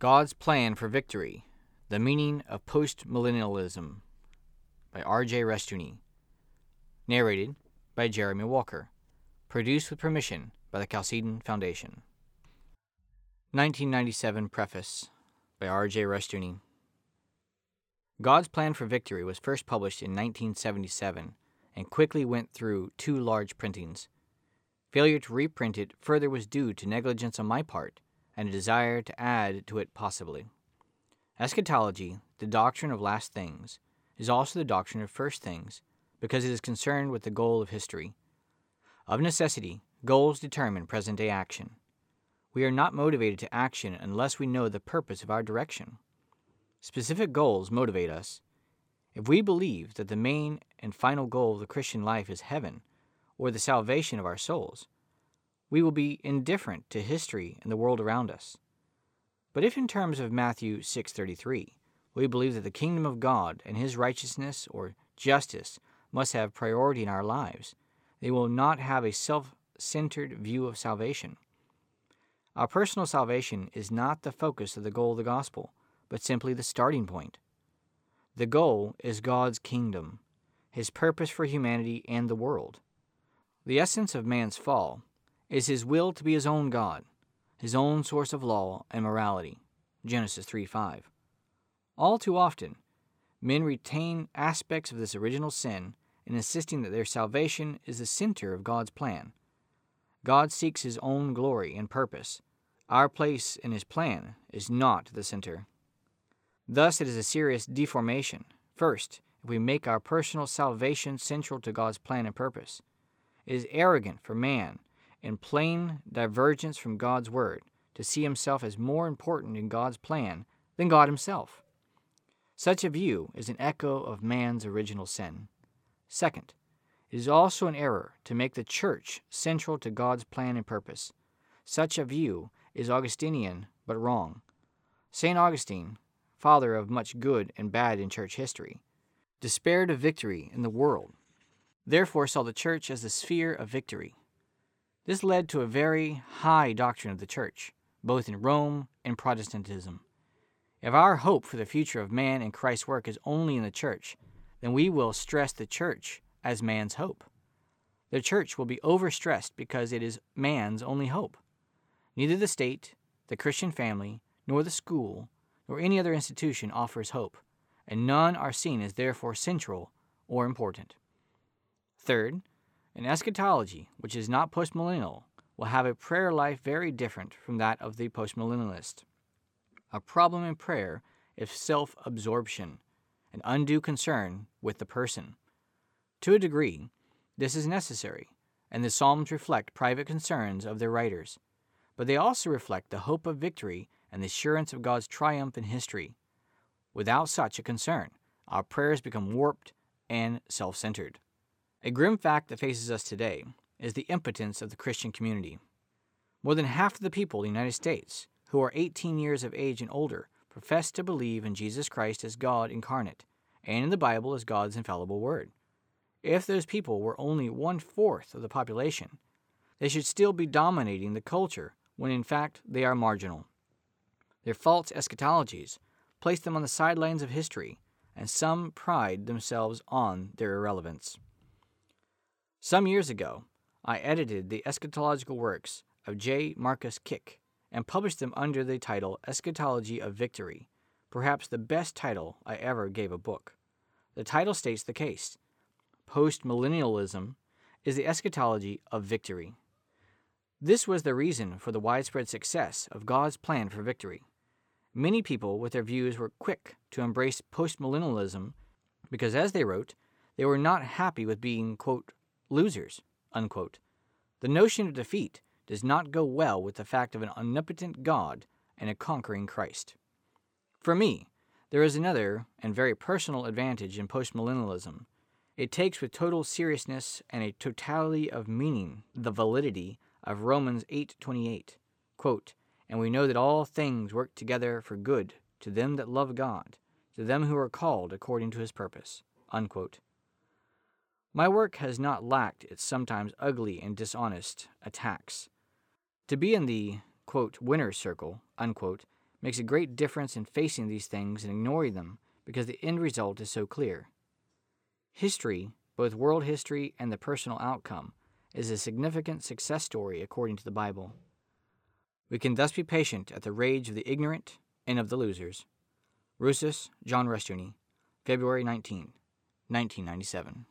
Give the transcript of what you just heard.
God's Plan for Victory The Meaning of Postmillennialism by R.J. Rushdoony. Narrated by Jeremy Walker. Produced with permission by the Chalcedon Foundation. 1997 Preface by R.J. Rushdoony. God's Plan for Victory was first published in 1977 and quickly went through two large printings. Failure to reprint it further was due to negligence on my part and a desire to add to it possibly. Eschatology, the doctrine of last things, is also the doctrine of first things, because it is concerned with the goal of history. Of necessity, goals determine present day action. We are not motivated to action unless we know the purpose of our direction. Specific goals motivate us. If we believe that the main and final goal of the Christian life is heaven, or the salvation of our souls, we will be indifferent to history and the world around us. But if in terms of Matthew 6:33, we believe that the kingdom of God and his righteousness or justice must have priority in our lives, they will not have a self-centered view of salvation. Our personal salvation is not the focus of the goal of the gospel, but simply the starting point. The goal is God's kingdom, his purpose for humanity and the world. The essence of man's fall is his will to be his own God, his own source of law and morality. Genesis 3 5. All too often, men retain aspects of this original sin in insisting that their salvation is the center of God's plan. God seeks his own glory and purpose. Our place in his plan is not the center. Thus, it is a serious deformation. First, if we make our personal salvation central to God's plan and purpose, it is arrogant for man in plain divergence from God's Word to see himself as more important in God's plan than God himself. Such a view is an echo of man's original sin. Second, it is also an error to make the church central to God's plan and purpose. Such a view is Augustinian but wrong. St. Augustine, father of much good and bad in church history, despaired of victory in the world, therefore saw the church as the sphere of victory. This led to a very high doctrine of the Church, both in Rome and Protestantism. If our hope for the future of man and Christ's work is only in the Church, then we will stress the Church as man's hope. The Church will be overstressed because it is man's only hope. Neither the state, the Christian family, nor the school, nor any other institution offers hope, and none are seen as therefore central or important. Third, an eschatology, which is not postmillennial, will have a prayer life very different from that of the postmillennialist. A problem in prayer is self absorption, an undue concern with the person. To a degree, this is necessary, and the Psalms reflect private concerns of their writers, but they also reflect the hope of victory and the assurance of God's triumph in history. Without such a concern, our prayers become warped and self centered. A grim fact that faces us today is the impotence of the Christian community. More than half of the people in the United States who are 18 years of age and older profess to believe in Jesus Christ as God incarnate and in the Bible as God's infallible word. If those people were only one fourth of the population, they should still be dominating the culture when in fact they are marginal. Their false eschatologies place them on the sidelines of history, and some pride themselves on their irrelevance. Some years ago, I edited the eschatological works of J. Marcus Kik and published them under the title Eschatology of Victory, perhaps the best title I ever gave a book. The title states the case Postmillennialism is the eschatology of victory. This was the reason for the widespread success of God's plan for victory. Many people with their views were quick to embrace postmillennialism because, as they wrote, they were not happy with being, quote, losers. Unquote. The notion of defeat does not go well with the fact of an omnipotent God and a conquering Christ. For me, there is another and very personal advantage in postmillennialism. It takes with total seriousness and a totality of meaning the validity of Romans 8:28. Quote, "And we know that all things work together for good to them that love God, to them who are called according to his purpose." Unquote. My work has not lacked its sometimes ugly and dishonest attacks. To be in the quote, winner's circle unquote, makes a great difference in facing these things and ignoring them because the end result is so clear. History, both world history and the personal outcome, is a significant success story according to the Bible. We can thus be patient at the rage of the ignorant and of the losers. Rousas, John Rushdoony, February 19, 1997.